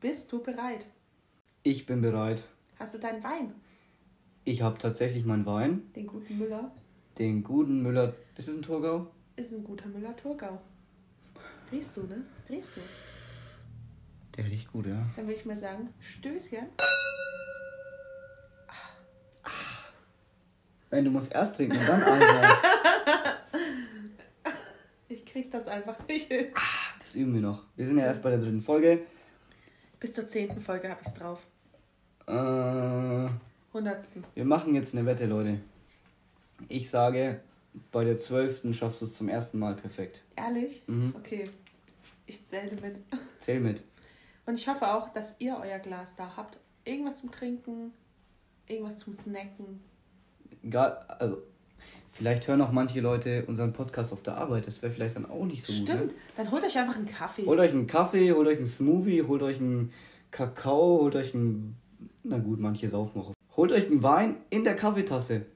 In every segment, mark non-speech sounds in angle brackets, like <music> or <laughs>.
Bist du bereit? Ich bin bereit. Hast du deinen Wein? Ich habe tatsächlich meinen Wein. Den guten Müller? Den guten Müller. Ist es ein Thurgau? Ist ein guter Müller-Thurgau. Riechst du, ne? Riechst du? Der riecht gut, ja. Dann würde ich mal sagen, Stößchen. Nein, du musst erst trinken und dann Alter. <laughs> Ich krieg das einfach nicht hin. Das üben wir noch. Wir sind ja erst bei der dritten Folge. Bis zur zehnten Folge habe ich's drauf. Äh, Hundertsten. wir machen jetzt eine Wette, Leute. Ich sage, bei der zwölften schaffst du es zum ersten Mal perfekt. Ehrlich? Mhm. Okay. Ich zähle mit. <laughs> Zähl mit. Und ich hoffe auch, dass ihr euer Glas da habt. Irgendwas zum Trinken, irgendwas zum Snacken. Egal, also, vielleicht hören auch manche Leute unseren Podcast auf der Arbeit. Das wäre vielleicht dann auch nicht so gut. Stimmt. Ne? Dann holt euch einfach einen Kaffee. Holt euch einen Kaffee, holt euch einen Smoothie, holt euch einen Kakao, holt euch einen. Na gut, manche saufen auch. Holt euch einen Wein in der Kaffeetasse.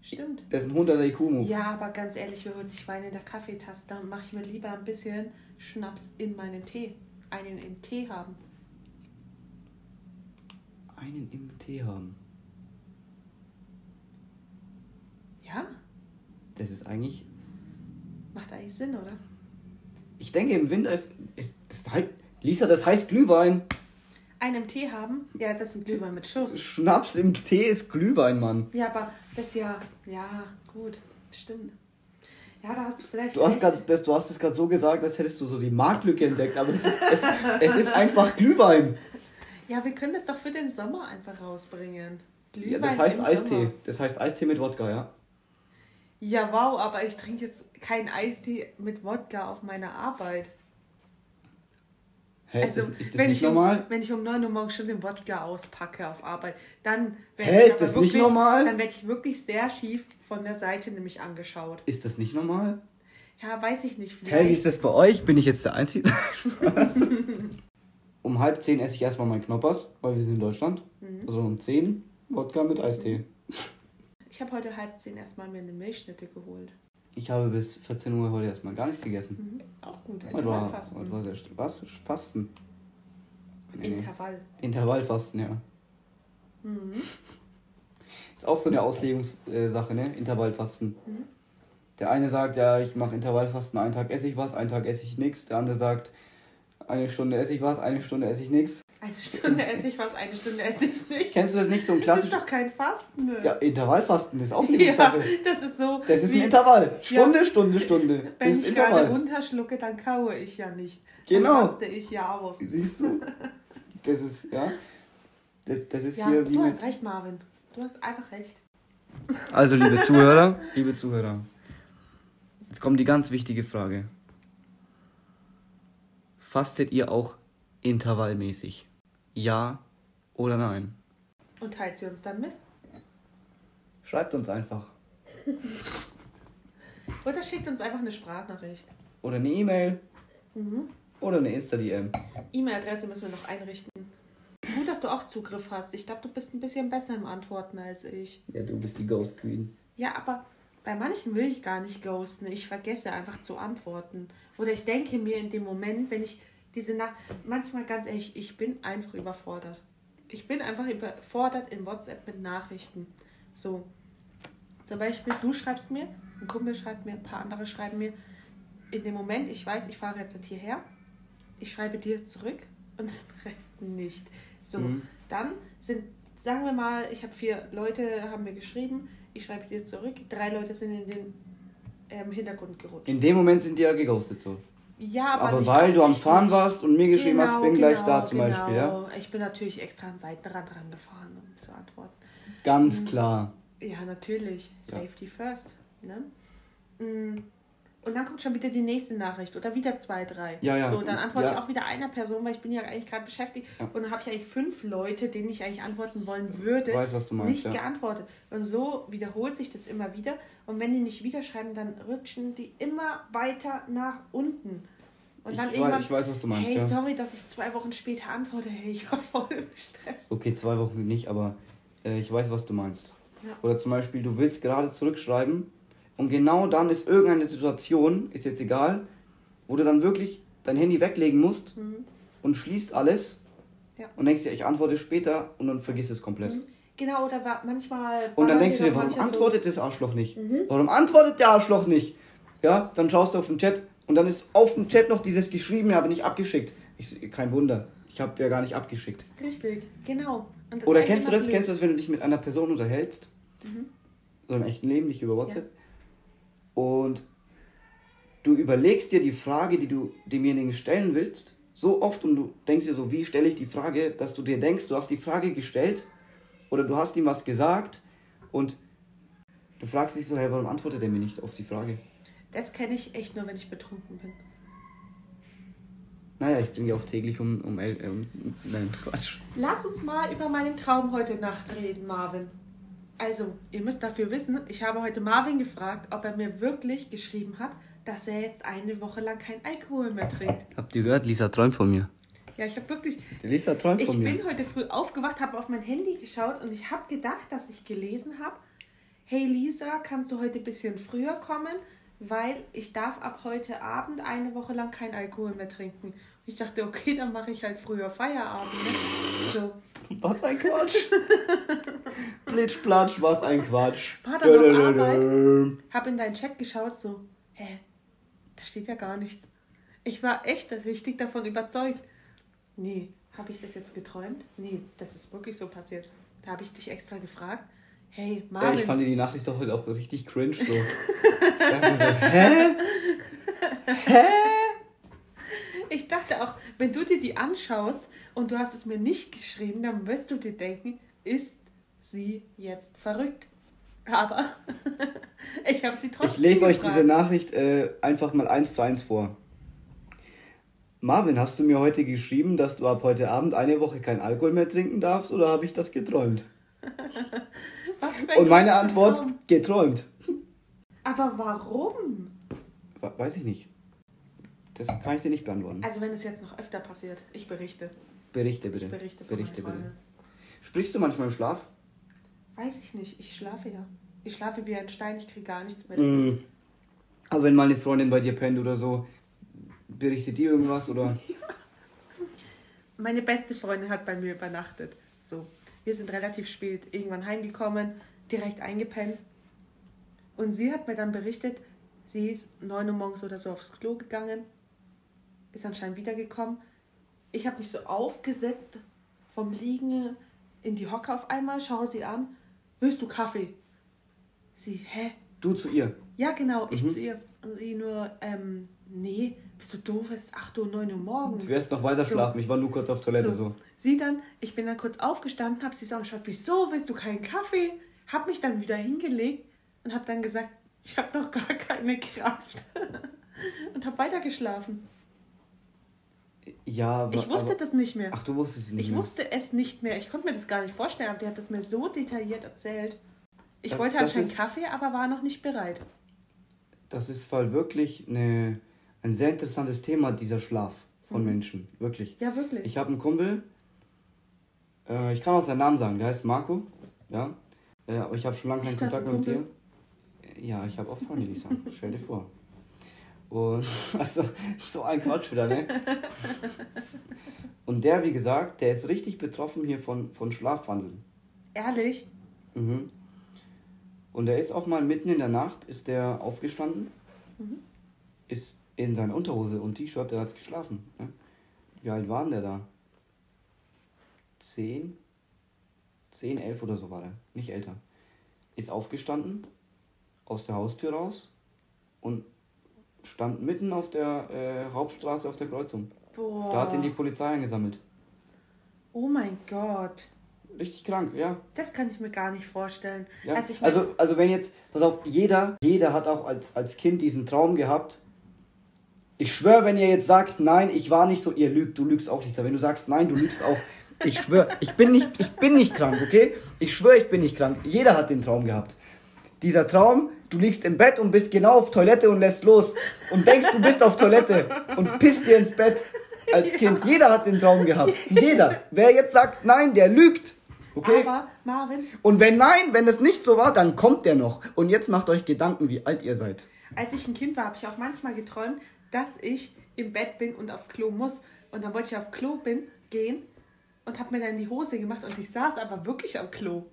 Stimmt. Das ist ein 100er IQ-Move. Ja, aber ganz ehrlich, wer holt sich Wein in der Kaffeetasse? Dann mache ich mir lieber ein bisschen Schnaps in meinen Tee. Einen im Tee haben. Einen im Tee haben. Ja? Das ist eigentlich. Macht eigentlich Sinn, oder? Ich denke, im Winter ist. ist das halt, Lisa, das heißt Glühwein. Einen im Tee haben? Ja, das ist ein Glühwein mit Schuss. Schnaps im Tee ist Glühwein, Mann. Ja, aber das ja, ja, gut, stimmt. Ja, da hast du vielleicht. Du hast, grad, das, du hast es gerade so gesagt, als hättest du so die Marktlücke entdeckt, aber es ist, es, es ist einfach Glühwein. Ja, wir können das doch für den Sommer einfach rausbringen. Glühwein Ja, das heißt Eistee. Sommer. Das heißt Eistee mit Wodka, ja. Ja, wow, aber ich trinke jetzt keinen Eistee mit Wodka auf meiner Arbeit. Hä, Also, ist das, ist das wenn, nicht ich um, normal? wenn ich um 9 Uhr morgens schon den Wodka auspacke auf Arbeit, dann werde ich ist aber das nicht wirklich- normal? Dann werde ich wirklich sehr schief von der Seite nämlich angeschaut. Ist das nicht normal? Ja, weiß ich nicht. Hä, wie ist das bei euch? Bin ich jetzt der Einzige? <laughs> um halb zehn esse ich erstmal meinen Knoppers, weil wir sind in Deutschland. Mhm. Also um zehn Wodka mit Eistee. <laughs> Ich habe heute halb zehn erstmal mir eine Milchschnitte geholt. Ich habe bis 14 Uhr heute erstmal gar nichts gegessen. Mhm. Auch gut. Heute war, Intervallfasten. heute war sehr st- was? Fasten? Nee, nee. Intervall. Intervallfasten, ja. Mhm. <laughs> Ist auch so eine Auslegungssache, ne? Intervallfasten. Mhm. Der eine sagt, ja, ich mache Intervallfasten, einen Tag esse ich was, einen Tag esse ich nichts. Der andere sagt, eine Stunde esse ich was, eine Stunde esse ich nichts. Eine Stunde esse ich was, eine Stunde esse ich nicht. Kennst du das nicht so ein Das ist doch kein Fasten. ne? Ja, Intervallfasten ist ja Auslegungssache. das ist so. Das ist ein Intervall. Stunde, Stunde, Stunde. Das Wenn ist ich gerade Intervall. runterschlucke, dann kaue ich ja nicht. Genau. Dann faste ich ja auch. Siehst du? Das ist, ja. Das, das ist Ja, hier wie du mit... hast recht, Marvin. Du hast einfach recht. Also, liebe Zuhörer, liebe Zuhörer, jetzt kommt die ganz wichtige Frage. Fastet ihr auch intervallmäßig? Ja oder nein? Und teilt sie uns dann mit. Schreibt uns einfach. <laughs> Oder schickt uns einfach eine Sprachnachricht. Oder eine E-Mail Mhm. oder eine Insta-DM. E-Mail-Adresse müssen wir noch einrichten. Gut, dass du auch Zugriff hast. Ich glaube, du bist ein bisschen besser im Antworten als ich. Ja, du bist die Ghost Queen. Ja, aber bei manchen will ich gar nicht ghosten. Ich vergesse einfach zu antworten. Oder ich denke mir in dem Moment, wenn ich diese Nach... Manchmal ganz ehrlich, ich bin einfach überfordert. Ich bin einfach überfordert in WhatsApp mit Nachrichten. So, zum Beispiel, du schreibst mir, ein Kumpel schreibt mir, ein paar andere schreiben mir. In dem Moment, ich weiß, ich fahre jetzt hierher, ich schreibe dir zurück und den <laughs> Rest nicht. So, Mhm. dann sind, sagen wir mal, ich habe vier Leute, haben mir geschrieben, ich schreibe dir zurück, drei Leute sind in den ähm, Hintergrund gerutscht. In dem Moment sind die ja geghostet so. Ja, aber, weil du am. Fahren warst und mir geschrieben hast, Genau, bin gleich genau, da zum genau. Beispiel, ja? Ich bin natürlich extra am Seitenrand rangefahren, um zu antworten. Ganz klar. Ja, natürlich. Ja. Safety first. Ne? Mm. Und dann kommt schon wieder die nächste Nachricht oder wieder zwei, drei. Ja, ja. So, dann antworte Ja. ich auch wieder einer Person, weil ich bin ja eigentlich gerade beschäftigt. Ja. Und dann habe ich eigentlich fünf Leute, denen ich eigentlich antworten wollen würde, Ich weiß, was du meinst, nicht ja. geantwortet. Und so wiederholt sich das immer wieder. Und wenn die nicht wieder schreiben, dann rutschen die immer weiter nach unten. Und dann ich, irgendwann, weiß, ich weiß, was du meinst, hey, sorry, dass ich zwei Wochen später antworte. Hey, ich war voll im Stress. Okay, zwei Wochen nicht, aber äh, ich weiß, was du meinst. Oder zum Beispiel, du willst gerade zurückschreiben und genau dann ist irgendeine Situation, ist jetzt egal, wo du dann wirklich dein Handy weglegen musst Mhm. und schließt alles Ja. Und denkst dir, ich antworte später und dann vergisst es komplett. Genau, oder war manchmal. Und dann denkst du dir, warum manche so- Mhm. antwortet das Arschloch nicht? Warum antwortet der Arschloch nicht? Ja, dann schaust du auf den Chat und dann ist auf dem Chat noch dieses geschrieben, aber nicht abgeschickt. Ich, kein Wunder, ich habe ja gar nicht abgeschickt. Richtig, genau. Oder kennst du das? immer Kennst du das, wenn du dich mit einer Person unterhältst? So im echten Leben, nicht über WhatsApp. Und du überlegst dir die Frage, die du demjenigen stellen willst, so oft und du denkst dir so, wie stelle ich die Frage, dass du dir denkst, du hast die Frage gestellt oder du hast ihm was gesagt und du fragst dich so, hey, warum antwortet er mir nicht auf die Frage? Das kenne ich echt nur, wenn ich betrunken bin. Naja, ich trinke auch täglich um, um, el- äh, um nein, Quatsch. Lass uns mal über meinen Traum heute Nacht reden, Marvin. Also, ihr müsst dafür wissen, ich habe heute Marvin gefragt, ob er mir wirklich geschrieben hat, dass er jetzt eine Woche lang kein Alkohol mehr trinkt. Habt ihr gehört? Lisa träumt von mir. Ja, ich habe wirklich. Lisa träumt Ich von mir. bin heute früh aufgewacht, habe auf mein Handy geschaut und ich habe gedacht, dass ich gelesen habe: Hey Lisa, kannst du heute ein bisschen früher kommen? Weil ich darf ab heute Abend eine Woche lang kein Alkohol mehr trinken. Ich dachte, okay, dann mache ich halt früher Feierabend. Ne? So. Was ein Quatsch. <laughs> Plitsch, platsch, was ein Quatsch. War da noch Dödödödö. Arbeit? Hab in deinen Chat geschaut, so, hä, da steht ja gar nichts. Ich war echt richtig davon überzeugt. Nee, habe ich das jetzt geträumt? Nee, das ist wirklich so passiert. Da habe ich dich extra gefragt, hey Ja, Marvin, ich fand die Nachricht doch heute auch richtig cringe. So. <laughs> Ich dachte so, hä? <laughs> ich dachte auch, wenn du dir die anschaust und du hast es mir nicht geschrieben, dann wirst du dir denken, ist sie jetzt verrückt? Aber <laughs> ich habe sie trotzdem Ich lese euch diese Nachricht äh, einfach mal eins zu eins vor. Marvin, hast du mir heute geschrieben, dass du ab heute Abend eine Woche kein Alkohol mehr trinken darfst oder habe ich das geträumt? <laughs> Und meine Antwort, Traum. geträumt. Aber warum? We- Weiß ich nicht. Das kann ich dir nicht beantworten. Also wenn es jetzt noch öfter passiert, ich berichte. Berichte bitte. Ich berichte von Berichte bitte. Sprichst du manchmal im Schlaf? Weiß ich nicht, ich schlafe ja. Ich schlafe wie ein Stein, ich kriege gar nichts mit. Mhm. Aber wenn mal eine Freundin bei dir pennt oder so, berichtet die irgendwas oder? <laughs> Meine beste Freundin hat bei mir übernachtet. So, wir sind relativ spät irgendwann heimgekommen, direkt eingepennt. Und sie hat mir dann berichtet, sie ist 9 Uhr morgens oder so aufs Klo gegangen, ist anscheinend wiedergekommen. Ich habe mich so aufgesetzt vom Liegen in die Hocke auf einmal, schaue sie an, willst du Kaffee? Sie, hä? Du zu ihr. Ja, genau, ich Mhm. zu ihr. Und sie nur, ähm, nee, bist du doof, es ist 8 Uhr, 9 Uhr morgens. Du wirst noch weiter So. schlafen. Ich war nur kurz auf Toilette so. Sie dann, ich bin dann kurz aufgestanden, habe sie so angeschaut, wieso willst du keinen Kaffee? Hab mich dann wieder hingelegt und habe dann gesagt, ich habe noch gar keine Kraft. <laughs> und habe weiter geschlafen. Ja, aber, Ich wusste aber, das nicht mehr. Ach, du wusstest es nicht ich mehr. wusste es nicht mehr. Ich konnte mir das gar nicht vorstellen, aber die hat das mir so detailliert erzählt. Ich Das- wollte anscheinend ist- Kaffee, aber war noch nicht bereit. Das ist voll wirklich eine, ein sehr interessantes Thema, dieser Schlaf von Menschen. Wirklich. Ja, wirklich. Ich habe einen Kumpel, äh, ich kann auch seinen Namen sagen, der heißt Marco. Ja. Äh, aber ich habe schon lange keinen Kontakt mit dir. Ja, ich habe auch Freunde, die sagen. Stell dir vor. Und <laughs> also, so ein Quatsch wieder, ne? Und der, wie gesagt, der ist richtig betroffen hier von, von Schlafwandeln. Ehrlich? Mhm. Und er ist auch mal mitten in der Nacht, ist der aufgestanden, ist in seiner Unterhose und T-Shirt, der hat geschlafen. Ne? Wie alt war denn der da? Zehn? Zehn, elf oder so war der, nicht älter. Ist aufgestanden, aus der Haustür raus und stand mitten auf der äh, Hauptstraße auf der Kreuzung. Boah. Da hat ihn die Polizei eingesammelt. oh mein Gott. Richtig krank, ja. Das kann ich mir gar nicht vorstellen. Ja. Also, ich Also, also wenn jetzt, pass auf, jeder, jeder hat auch als, als Kind diesen Traum gehabt. Ich schwöre, wenn ihr jetzt sagt, nein, ich war nicht so, ihr lügt, du lügst auch nicht. Wenn du sagst, nein, du lügst auch. Ich schwöre, ich bin nicht, ich bin nicht krank, okay? Ich schwöre, ich bin nicht krank. Jeder hat den Traum gehabt. Dieser Traum, du liegst im Bett und bist genau auf Toilette und lässt los und denkst, du bist auf Toilette und pisst dir ins Bett als Kind. Jeder hat den Traum gehabt. Jeder. Wer jetzt sagt, nein, der lügt. Okay? Aber, Marvin, Und wenn nein, wenn es nicht so war, dann kommt der noch. Und jetzt macht euch Gedanken, wie alt ihr seid. als ich ein Kind war, habe ich auch manchmal geträumt, dass ich im Bett bin und auf Klo muss. Und dann wollte ich auf Klo bin, gehen und habe mir dann die Hose gemacht und ich saß aber wirklich am Klo.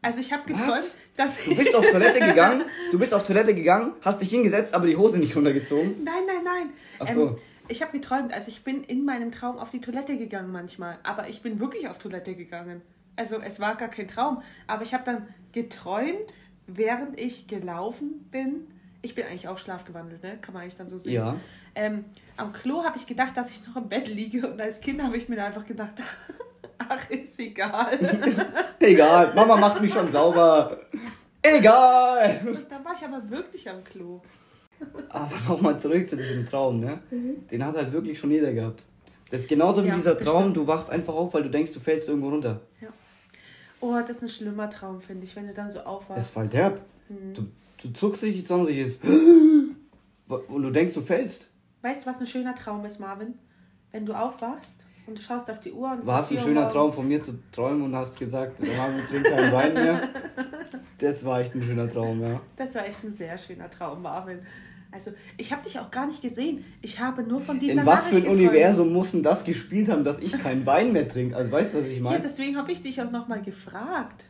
Also ich habe geträumt, Was? dass Du bist auf <laughs> Toilette gegangen, du bist auf Toilette gegangen, hast dich hingesetzt, aber die Hose nicht runtergezogen. Nein, nein, nein. Ach so. Ähm, ich habe geträumt, also ich bin in meinem Traum auf die Toilette gegangen manchmal, aber ich bin wirklich auf Toilette gegangen. Also es war gar kein Traum, aber ich habe dann geträumt, während ich gelaufen bin. Ich bin eigentlich auch schlafgewandelt, ne? Kann man eigentlich dann so sehen. Ja. Ähm, am Klo habe ich gedacht, dass ich noch im Bett liege und als Kind habe ich mir da einfach gedacht, <laughs> ach, ist egal. <laughs> Egal, Mama macht mich schon sauber. Egal. und da war ich aber wirklich am Klo. Aber nochmal zurück zu diesem Traum, ne? Den hat halt wirklich schon jeder gehabt. Das ist genauso wie Ja, dieser das Traum, du wachst einfach auf, weil du denkst, du fällst irgendwo runter. Oh, das ist ein schlimmer Traum, finde ich, wenn du dann so Das aufwachst. ist voll derb. Mhm. Du, du zuckst dich zusammen, sich ist. <gasps> Und du denkst, du fällst. Weißt du, was ein schöner Traum ist, Marvin? Wenn du aufwachst und du schaust auf die Uhr und War es ein schöner. Traum von mir zu träumen und hast gesagt, wir haben trinken keinen Wein mehr. Das war echt ein schöner Traum, ja. Das war echt ein sehr schöner Traum, Marvin. Also, ich habe dich auch gar nicht gesehen. Ich habe nur von dieser In was für ein Nachricht geträumt. Universum muss denn das gespielt haben, dass ich keinen Wein mehr trinke? Also weißt du, was ich Ja, meine? deswegen habe ich dich auch nochmal gefragt.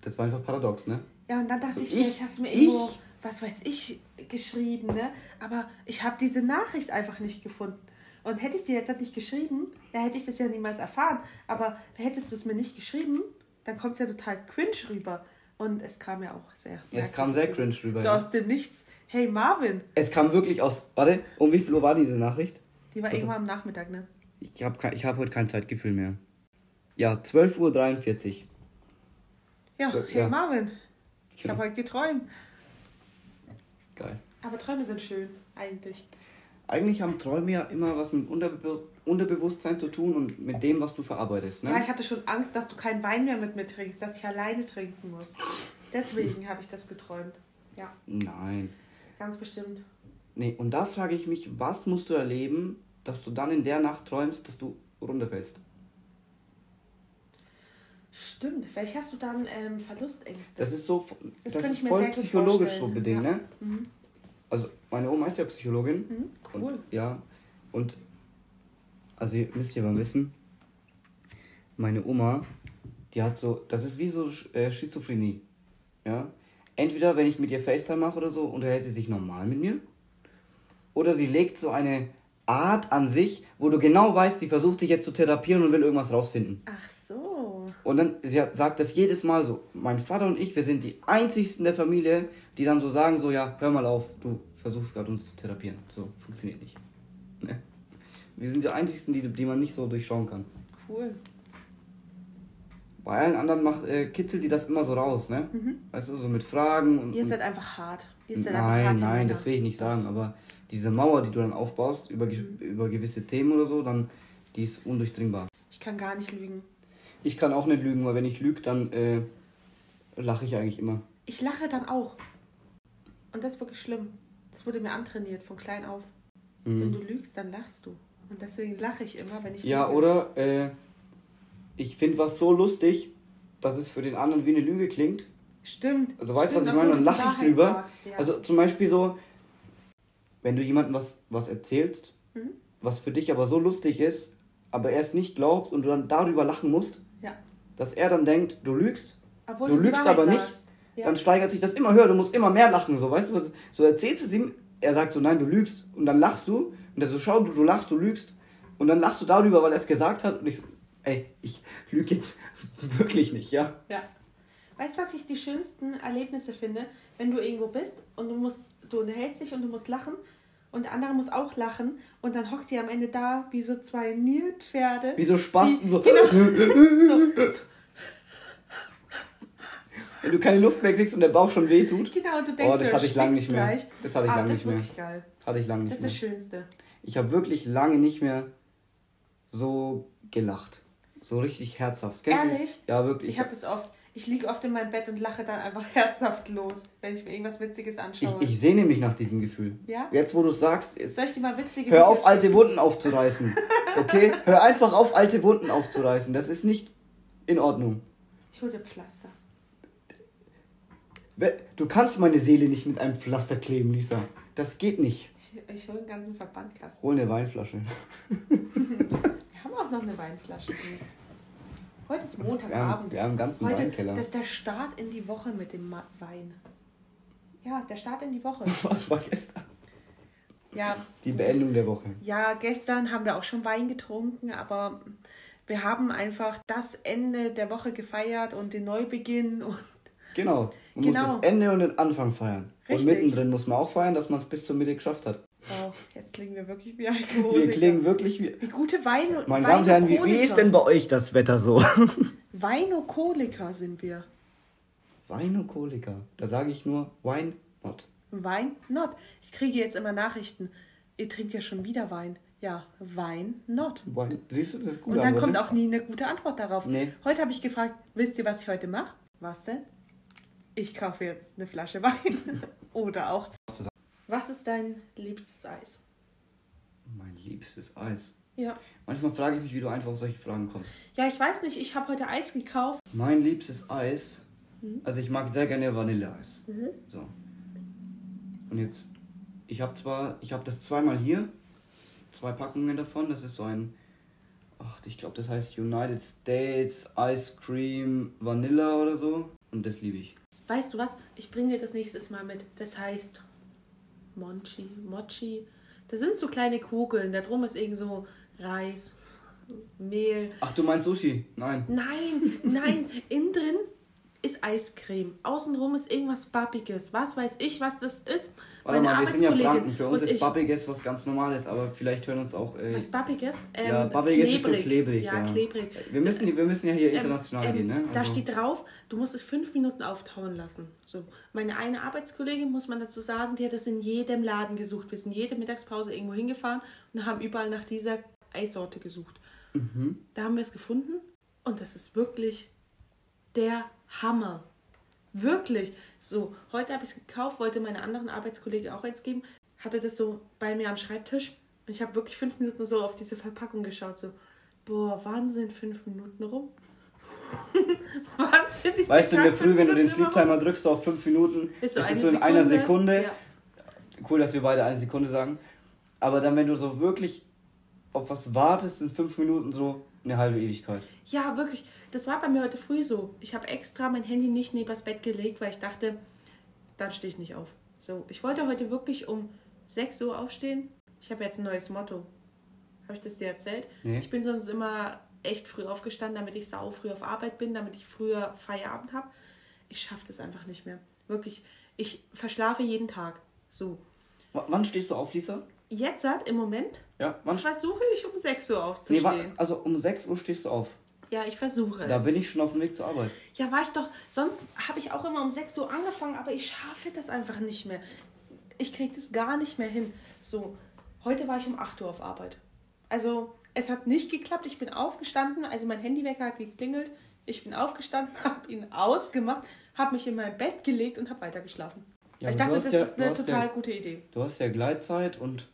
Das war einfach paradox, ne? Ja, und dann dachte So, ich, ich- vielleicht hast du mir ich- irgendwo, was weiß ich, geschrieben, ne? Aber ich habe diese Nachricht einfach nicht gefunden. Und hätte ich dir jetzt nicht geschrieben, ja, hätte ich das ja niemals erfahren. Aber hättest du es mir nicht geschrieben, dann kommt es ja total cringe rüber. Und es kam ja auch sehr. Es kam sehr cringe rüber. So Ja. aus dem Nichts. Hey Marvin, Es kam wirklich aus. Warte, um wie viel Uhr war diese Nachricht? die war Also- irgendwann am Nachmittag, ne? Ich habe ich hab heute kein Zeitgefühl mehr. Ja, 12.43 Uhr. Ja, So, hey ja. Marvin, ich Genau. habe heute geträumt. Geil. Aber Träume sind schön, eigentlich. Eigentlich haben Träume ja immer was mit Unterbe Unterbewusstsein zu tun und mit dem, was du verarbeitest. Ja, Ne? ich hatte schon Angst, dass du keinen Wein mehr mit mir trinkst, dass ich alleine trinken muss. Deswegen <laughs> habe ich das geträumt. Ja, Nein. ganz bestimmt. Nee, und da frage ich mich, was musst du erleben, dass du dann in der Nacht träumst, dass du runterfällst? Stimmt. Vielleicht hast du dann ähm, Verlustängste. Das ist so, Das das, ist ich mir voll psychologisch so bedingt, ja. ne? Mhm. Also meine Oma ist ja Psychologin. Mhm, cool. Und, ja, und also ihr müsst ihr mal wissen, meine Oma, die hat so, das ist wie so äh, Schizophrenie. Ja. Entweder wenn ich mit ihr FaceTime mache oder so, unterhält sie sich normal mit mir. Oder sie legt so eine Art an sich, wo du genau weißt, sie versucht dich jetzt zu therapieren und will irgendwas rausfinden. Ach so. Und dann sie hat, sagt das jedes Mal so. Mein Vater und ich, wir sind die einzigsten der Familie, die dann so sagen, so ja, hör mal auf, du versuchst gerade uns zu therapieren. So, funktioniert nicht. Ne? Wir sind die einzigsten, die, die man nicht so durchschauen kann. Cool. Bei allen anderen macht, äh, kitzelt die das immer so raus, ne? Weißt du, so mit Fragen und. Ihr seid einfach hart. Ihr seid einfach nein, hart. nein, das will ich nicht sagen, aber diese Mauer, die du dann aufbaust über, ge- über gewisse Themen oder so, dann, die ist undurchdringbar. Ich kann gar nicht lügen. Ich kann auch nicht lügen, weil wenn ich lüge, dann äh, lache ich eigentlich immer. Ich lache dann auch. Und das ist wirklich schlimm. Das wurde mir antrainiert von klein auf. Wenn Mhm. du lügst, dann lachst du. Und deswegen lache ich immer, wenn ich Ja, lüge. oder äh, ich finde was so lustig, dass es für den anderen wie eine Lüge klingt. Stimmt. Also weißt du, was ich meine? Dann lache ich drüber. sagst, ja. Also zum Beispiel so, wenn du jemandem was, was erzählst, Mhm. was für dich aber so lustig ist, aber er es nicht glaubt und du dann darüber lachen musst. Dass er dann denkt, du lügst, Obwohl du lügst aber nicht. Ja. dann steigert sich das immer höher, du musst immer mehr lachen, so weißt du, was, so erzählst du es ihm, er sagt so, nein, du lügst und dann lachst du und er so, schau, du, du lachst, du lügst und dann lachst du darüber, weil er es gesagt hat und ich so, ey, ich lüge jetzt <laughs> wirklich nicht, ja. Ja. Weißt du, was ich die schönsten Erlebnisse finde? Wenn du irgendwo bist und du musst, du unterhältst dich und du musst lachen und der andere muss auch lachen und dann hockt ihr am Ende da wie so zwei Nilpferde. Wie so Spasten, die, so, <laughs> Genau. <laughs> so, so, wenn du keine Luft mehr kriegst und der Bauch schon weh tut. genau, und du denkst, Oh, das du hatte ich lange nicht mehr. Gleich. Das hatte ich ah, lange das nicht ist mehr. wirklich geil. Hatte ich lange Das nicht ist mehr. das Schönste. Ich habe wirklich lange nicht mehr so gelacht. So richtig herzhaft. Kennst du- Ehrlich? Ja, wirklich. Ich habe das oft. Ich liege oft in meinem Bett und lache dann einfach <laughs> herzhaft los, wenn ich mir irgendwas Witziges ich, anschaue. ich sehne mich nach diesem Gefühl. Ja? Jetzt, wo du sagst, ist, Soll ich dir mal witzige hör auf, alte? Wunden aufzureißen. Okay? <laughs> Hör einfach auf, alte Wunden aufzureißen. Das ist nicht in Ordnung. Ich hole dir Pflaster. Du kannst meine Seele nicht mit einem Pflaster kleben, Lisa. Das geht nicht. Ich, ich hole einen ganzen Verbandkasten. Hol eine Weinflasche. Wir haben auch noch eine Weinflasche. Heute ist Wir haben, Montagabend. wir haben einen ganzen Heute, Weinkeller. das ist der Start in die Woche mit dem Ma Wein. Ja, der Start in die Woche. <laughs> Was war gestern? Ja, Die Beendung der Woche. ja, gestern haben wir auch schon Wein getrunken, aber wir haben einfach das Ende der Woche gefeiert und den Neubeginn und Genau. Man Genau. muss das Ende und den Anfang feiern. Richtig. Und mittendrin muss man auch feiern, dass man es bis zur Mitte geschafft hat. oh, jetzt klingen wir wirklich wie Alkoholiker. Wir klingen wirklich wie. wie gute Wein Meine Damen und Herren, wie, wie ist denn bei euch das Wetter so? <laughs> Weinokoliker sind wir. Weinokoliker. Da sage ich nur Wine not. Wein not. Ich kriege jetzt immer Nachrichten. Ihr trinkt ja schon wieder Wein. Ja, Wein not. Wine. Siehst du, das ist gut. Und dann aber, kommt ne? auch nie eine gute Antwort darauf. Nee. Heute habe ich gefragt, wisst ihr, was ich heute mache? Was denn? Ich kaufe jetzt eine Flasche Wein. <laughs> Oder auch. Was ist dein liebstes Eis? Mein liebstes Eis. Ja. Manchmal frage ich mich, wie du einfach auf solche Fragen kommst. Ja, ich weiß nicht, ich habe heute Eis gekauft. Mein liebstes Eis. Also ich mag sehr gerne Vanilleeis. So. Und jetzt, ich habe zwar, ich habe das zweimal hier, zwei Packungen davon. Das ist so ein, ach, ich glaube, das heißt United States Ice Cream Vanilla oder so. Und das liebe ich. Weißt du was? Ich bringe dir das nächstes Mal mit. Das heißt Monchi, Mochi. Das sind so kleine Kugeln. Da drum ist irgend so Reis, Mehl. Ach, du meinst Sushi? Nein. Nein, nein, <laughs> innen drin ist Eiscreme. Außenrum ist irgendwas Babbiges. Was weiß ich, was das ist? Warte mal, wir sind ja Franken. Für uns ist Babbiges was ganz Normales, aber vielleicht hören uns auch. Äh, Was Babbiges? Ähm, ja, Babbiges ist so klebrig. Ja, klebrig. Wir müssen, wir müssen ja hier Ähm, international ähm, gehen, ne? Da Also- steht drauf, du musst es fünf Minuten auftauen lassen. So. Meine eine Arbeitskollegin, muss man dazu sagen, die hat das in jedem Laden gesucht. Wir sind jede Mittagspause irgendwo hingefahren und haben überall nach dieser Eissorte gesucht. Mhm. Da haben wir es gefunden und das ist wirklich der Hammer. Wirklich. So, heute habe ich es gekauft, wollte meine anderen Arbeitskollegen auch eins geben, hatte das so bei mir am Schreibtisch und ich habe wirklich fünf Minuten so auf diese Verpackung geschaut, so, boah, Wahnsinn, fünf Minuten rum. <laughs> Wahnsinn, diese Weißt du, in der Früh, wenn du den fünf Minuten Sleep Timer drückst auf 5 Minuten, Ist ist, so es eine so in einer Sekunde, Sekunde. ja. Cool, dass wir beide eine Sekunde sagen. Aber dann, wenn du so wirklich auf was wartest, sind 5 Minuten so eine halbe Ewigkeit. Ja, wirklich. Das war bei mir heute früh so. Ich habe extra mein Handy nicht neben das Bett gelegt, weil ich dachte, dann stehe ich nicht auf. So, ich wollte heute wirklich um 6 Uhr aufstehen. Ich habe jetzt ein neues Motto. Habe ich das dir erzählt? Nee. Ich bin sonst immer echt früh aufgestanden, damit ich sau früh auf Arbeit bin, damit ich früher Feierabend habe. Ich schaffe das einfach nicht mehr. Wirklich. Ich verschlafe jeden Tag. So. W wann stehst du auf, Lisa? Jetzt hat im Moment Ja, wann? versuche ich um 6 Uhr Nee, aufzustehen. wann, also um 6 Uhr stehst du auf. ja, ich versuche Da es. bin ich schon auf dem Weg zur Arbeit. Ja, war ich doch. Sonst habe ich auch immer um 6 Uhr angefangen, aber ich schaffe das einfach nicht mehr. Ich kriege das gar nicht mehr hin. So, heute war ich um 8 Uhr auf Arbeit. Also, es hat nicht geklappt. Ich bin aufgestanden, also mein Handywecker hat geklingelt. Ich bin aufgestanden, <laughs> habe ihn ausgemacht, habe mich in mein Bett gelegt und habe weitergeschlafen. Ja, ich dachte, das ja- ist eine total ja- gute Idee. Du hast ja Gleitzeit und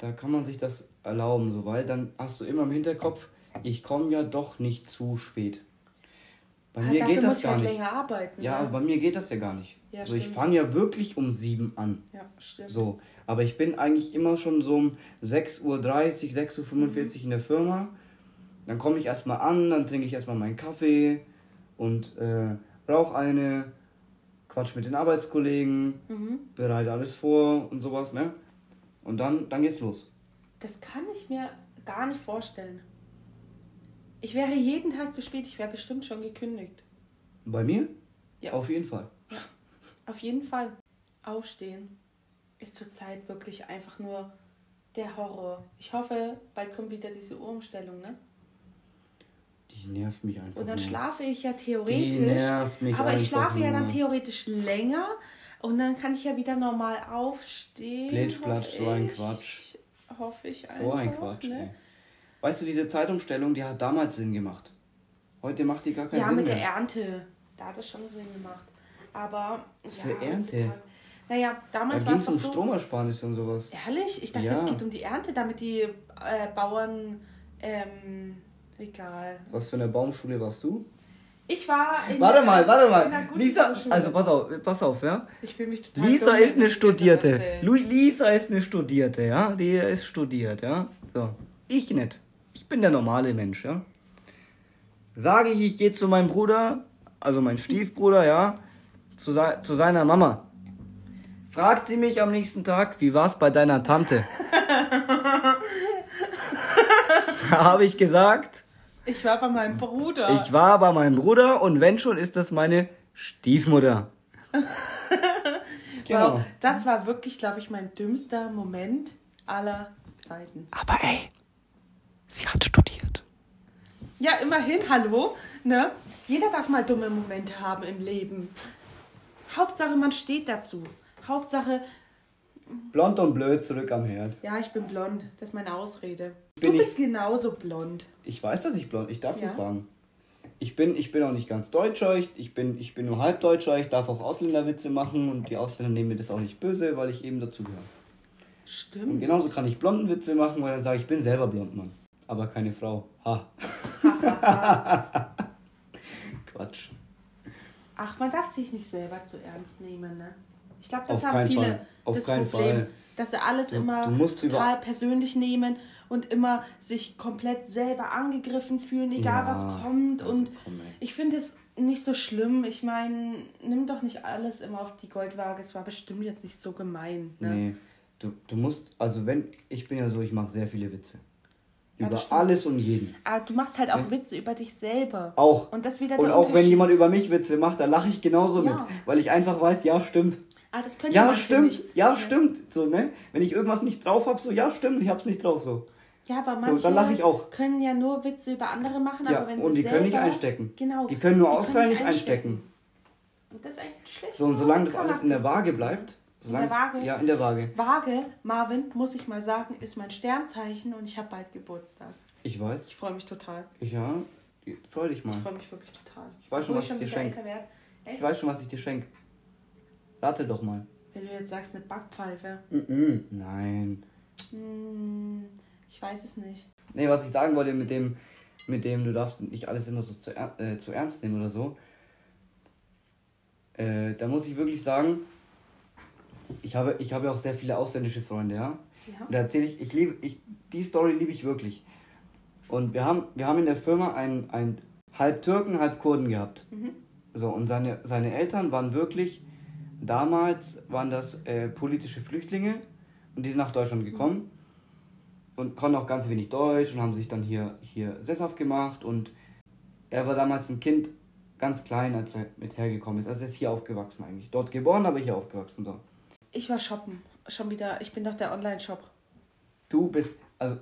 da kann man sich das erlauben, so, weil dann hast du immer im Hinterkopf, ich komme ja doch nicht zu spät. Bei mir Ah, Dafür geht das ich gar halt nicht. länger arbeiten. Ja, ne? aber bei mir geht das ja gar nicht. Ja, so, ich fange ja wirklich um sieben an. ja, stimmt. So, aber ich bin eigentlich immer schon so um 6.30 Uhr, 6.45 Uhr in der Firma. Dann komme ich erstmal an, dann trinke ich erstmal meinen Kaffee und äh, rauche eine, quatsch mit den Arbeitskollegen, Mhm. bereite alles vor und sowas, ne? Und dann, dann geht's los. Das kann ich mir gar nicht vorstellen. Ich wäre jeden Tag zu spät, ich wäre bestimmt schon gekündigt. Bei mir? Ja. Auf jeden Fall. Auf jeden Fall. Aufstehen ist zurzeit wirklich einfach nur der Horror. Ich hoffe, bald kommt wieder diese Uhrumstellung, ne? Die nervt mich einfach. Und dann nur. schlafe ich ja Die theoretisch. nervt mich Aber ich schlafe ja dann theoretisch länger und dann kann ich ja wieder normal aufstehen. Plitsch, hoffe platsch, so ein. Quatsch. Hoffe ich einfach. So ein Quatsch, ne? ey. Weißt du, diese Zeitumstellung, die hat damals Sinn gemacht. Heute macht die gar keinen Ja, Sinn mit mehr. der Ernte. Da hat es schon Sinn gemacht. Aber. Was ja, für Ernte? Naja, Da damals war es es doch um so. Stromersparnis und sowas. Ehrlich? Ich dachte, Ja. es geht um die Ernte, damit die äh, Bauern. Ähm, egal. Was für eine Baumschule warst du? Ich war in Warte mal, warte mal. Lisa, also pass auf, pass auf, ja. Ich fühle mich total Lisa dumm, ist eine Studierte. Lisa ist eine Studierte, ja. Die ist studiert, ja. So. Ich nicht. ich bin der normale Mensch, ja. Sage ich, ich gehe zu meinem Bruder, also mein Stiefbruder, ja, zu, se zu seiner Mama. Fragt sie mich am nächsten Tag, wie war's bei deiner Tante? <laughs> da habe ich gesagt, Ich war bei meinem Bruder. ich war bei meinem Bruder und wenn schon, ist das meine Stiefmutter. <laughs> Genau. Wow, das war wirklich, glaube ich, mein dümmster Moment aller Zeiten. Aber ey, sie hat studiert. Ja, immerhin, hallo, ne? Jeder darf mal dumme Momente haben im Leben. Hauptsache, man steht dazu. Hauptsache, Blond und blöd zurück am Herd. ja, ich bin blond. Das ist meine Ausrede. Bin du bist genauso blond. Ich weiß, dass ich blond, ich darf Ja. das sagen. Ich bin, ich bin auch nicht ganz Deutscher, ich, ich, bin, ich bin nur Halbdeutscher, ich darf auch Ausländerwitze machen und die Ausländer nehmen mir das auch nicht böse, weil ich eben dazugehöre. Und Stimmt. genauso kann ich blonden Witze machen, weil dann sage ich, ich bin selber blond, Mann. Aber keine Frau. Ha. <laughs> Quatsch. Ach, man darf sich nicht selber zu ernst nehmen, ne? Ich glaube, das Auf haben viele Fall. Auf das Problem, Fall. dass sie alles immer total persönlich nehmen und immer sich komplett selber angegriffen fühlen, egal Ja, was kommt. Und ich finde es nicht so schlimm. Ich meine, nimm doch nicht alles immer auf die Goldwaage. Es war bestimmt jetzt nicht so gemein. Ne? Nee, du, du musst, also wenn, ich bin ja so, ich mache sehr viele Witze. Ja, Über alles und jeden. Aber du machst halt auch Witze über dich selber. Auch. Und das wieder Und auch wenn jemand über mich Witze macht, da lache ich genauso Ja. mit. Weil ich einfach weiß, ja, stimmt. Ah, das können Ja, stimmt. nicht. Ja, stimmt. So, ne? Wenn ich irgendwas nicht drauf habe, so, ja, stimmt, ich hab's nicht drauf, so. Ja, aber So, manche dann lach ich auch. können ja nur Witze über andere machen, Ja, aber wenn sie und die selber, können nicht einstecken. Genau. Die können nur austeilen, nicht einstecken. Und das ist eigentlich schlecht. So, und solange das alles in der. Waage bleibt. Solange der Waage? Es, ja, in der Waage. Waage, Marvin, muss ich mal sagen, ist mein Sternzeichen und ich habe bald Geburtstag. Ich weiß. Ich freue mich total. Ja, freu dich mal. Ich freue mich wirklich total. Ich weiß schon, was ich dir wieder schenk. älter werd. Echt? Ich weiß schon, was ich dir schenke. Rate doch mal. Wenn du jetzt sagst, eine Backpfeife. Mhm. Nein. Hm, ich weiß es nicht. Nee, was ich sagen wollte mit dem, mit dem, du darfst nicht alles immer so zu, äh, zu ernst nehmen oder so. Äh, da muss ich wirklich sagen, ich habe, ich habe ja auch sehr viele ausländische Freunde, ja. Ja. Und da erzähle ich, ich liebe, ich, die Story liebe ich wirklich. Und wir haben, wir haben in der Firma einen, einen halb Türken, halb Kurden gehabt. Mhm. So, und seine, seine Eltern waren wirklich, damals waren das äh, politische Flüchtlinge und die sind nach Deutschland gekommen und konnten auch ganz wenig Deutsch und haben sich dann hier, hier sesshaft gemacht und er war damals ein Kind, ganz klein, als er mit hergekommen ist. Also er ist hier aufgewachsen eigentlich. Dort geboren, aber hier aufgewachsen. So. Ich war shoppen. Schon wieder. Ich bin doch der Online-Shop. Du bist, also,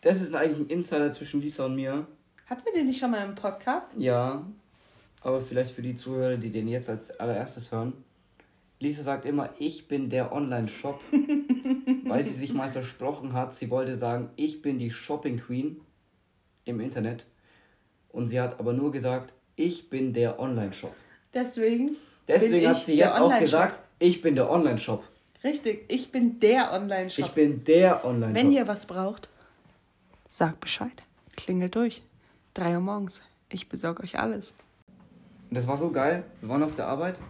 das ist eigentlich ein Insider zwischen Lisa und mir. Hatten wir den nicht schon mal im Podcast? Ja, aber vielleicht für die Zuhörer, die den jetzt als allererstes hören. Lisa sagt immer, ich bin der Online-Shop, <laughs> weil sie sich mal versprochen hat, sie wollte sagen, ich bin die Shopping Queen im Internet. Und sie hat aber nur gesagt, ich bin der Online-Shop. Deswegen. Deswegen hat sie jetzt auch gesagt, ich bin der Online-Shop. Richtig, ich bin der Online-Shop. Ich bin der Online-Shop. Wenn ihr was braucht, sagt Bescheid. Klingelt durch. 3 Uhr morgens. Ich besorge euch alles. Und das war so geil. Wir waren auf der Arbeit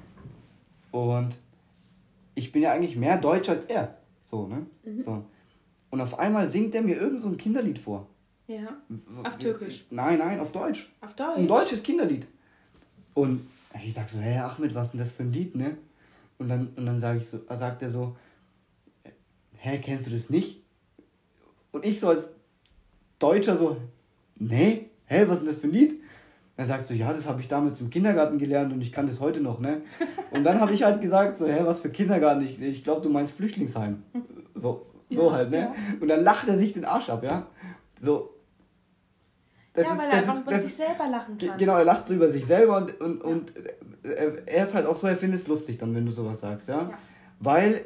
und ich bin ja eigentlich mehr Deutsch als er. So, ne? Mhm. So. Und auf einmal singt er mir irgend so ein Kinderlied vor. Ja. Auf Türkisch? Nein, nein, auf Deutsch. Auf Deutsch. Ein deutsches Kinderlied. Und ich sag so, hä, Achmed, was ist denn das für ein Lied, ne? Und dann, und dann sag ich so, sagt er so, hä, kennst du das nicht? Und ich so als Deutscher so, nee, hä, was ist denn das für ein Lied? Er sagt so, ja, das habe ich damals im Kindergarten gelernt und ich kann das heute noch, ne? Und dann habe ich halt gesagt, so, hä, was für Kindergarten? Ich, ich glaube, du meinst Flüchtlingsheim. So, so Ja, halt, ne? ja. Und dann lacht er sich den Arsch ab, ja? So. Das ja, ist- weil er einfach über sich selber lachen kann. Genau, er lacht so über sich selber und, und, und er, er ist halt auch so, er findet es lustig dann, wenn du sowas sagst, ja? Ja. Weil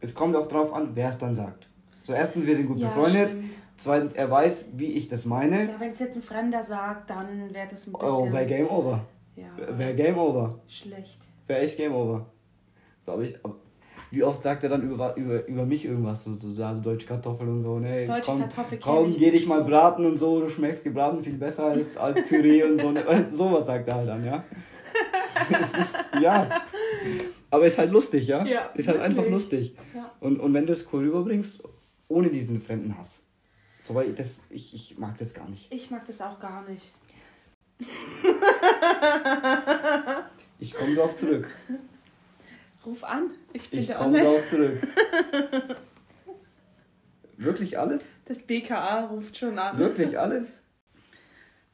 es kommt auch drauf an, wer es dann sagt. So, erstens, wir sind gut Ja, befreundet. stimmt. Zweitens, er weiß, wie ich das meine. Ja, wenn es jetzt ein Fremder sagt, dann wäre das ein bisschen. oh, wäre Game Over. ja, Wäre Game Over. schlecht. Wäre echt Game Over. Aber ich, aber wie oft sagt er dann über, über, über mich irgendwas, so, so, so deutsche Kartoffel und so, ne? Deutsche komm, Kartoffel Komm, ich geh dich mal braten und so, du schmeckst gebraten viel besser als, als Püree und so, ne? Du, sowas sagt er halt dann, ja? Ist, <laughs> ja. Aber ist halt lustig, ja? Ja, Ist halt einfach wirklich. lustig. Ja. Und, und wenn du es cool rüberbringst, ohne diesen fremden Hass. So, weil das, ich, ich mag das gar nicht. Ich mag das auch gar nicht. Ich komme drauf zurück. Ruf an. Ich bin Ich der komme Online. drauf zurück. Wirklich alles? Das BKA ruft schon an. Wirklich alles?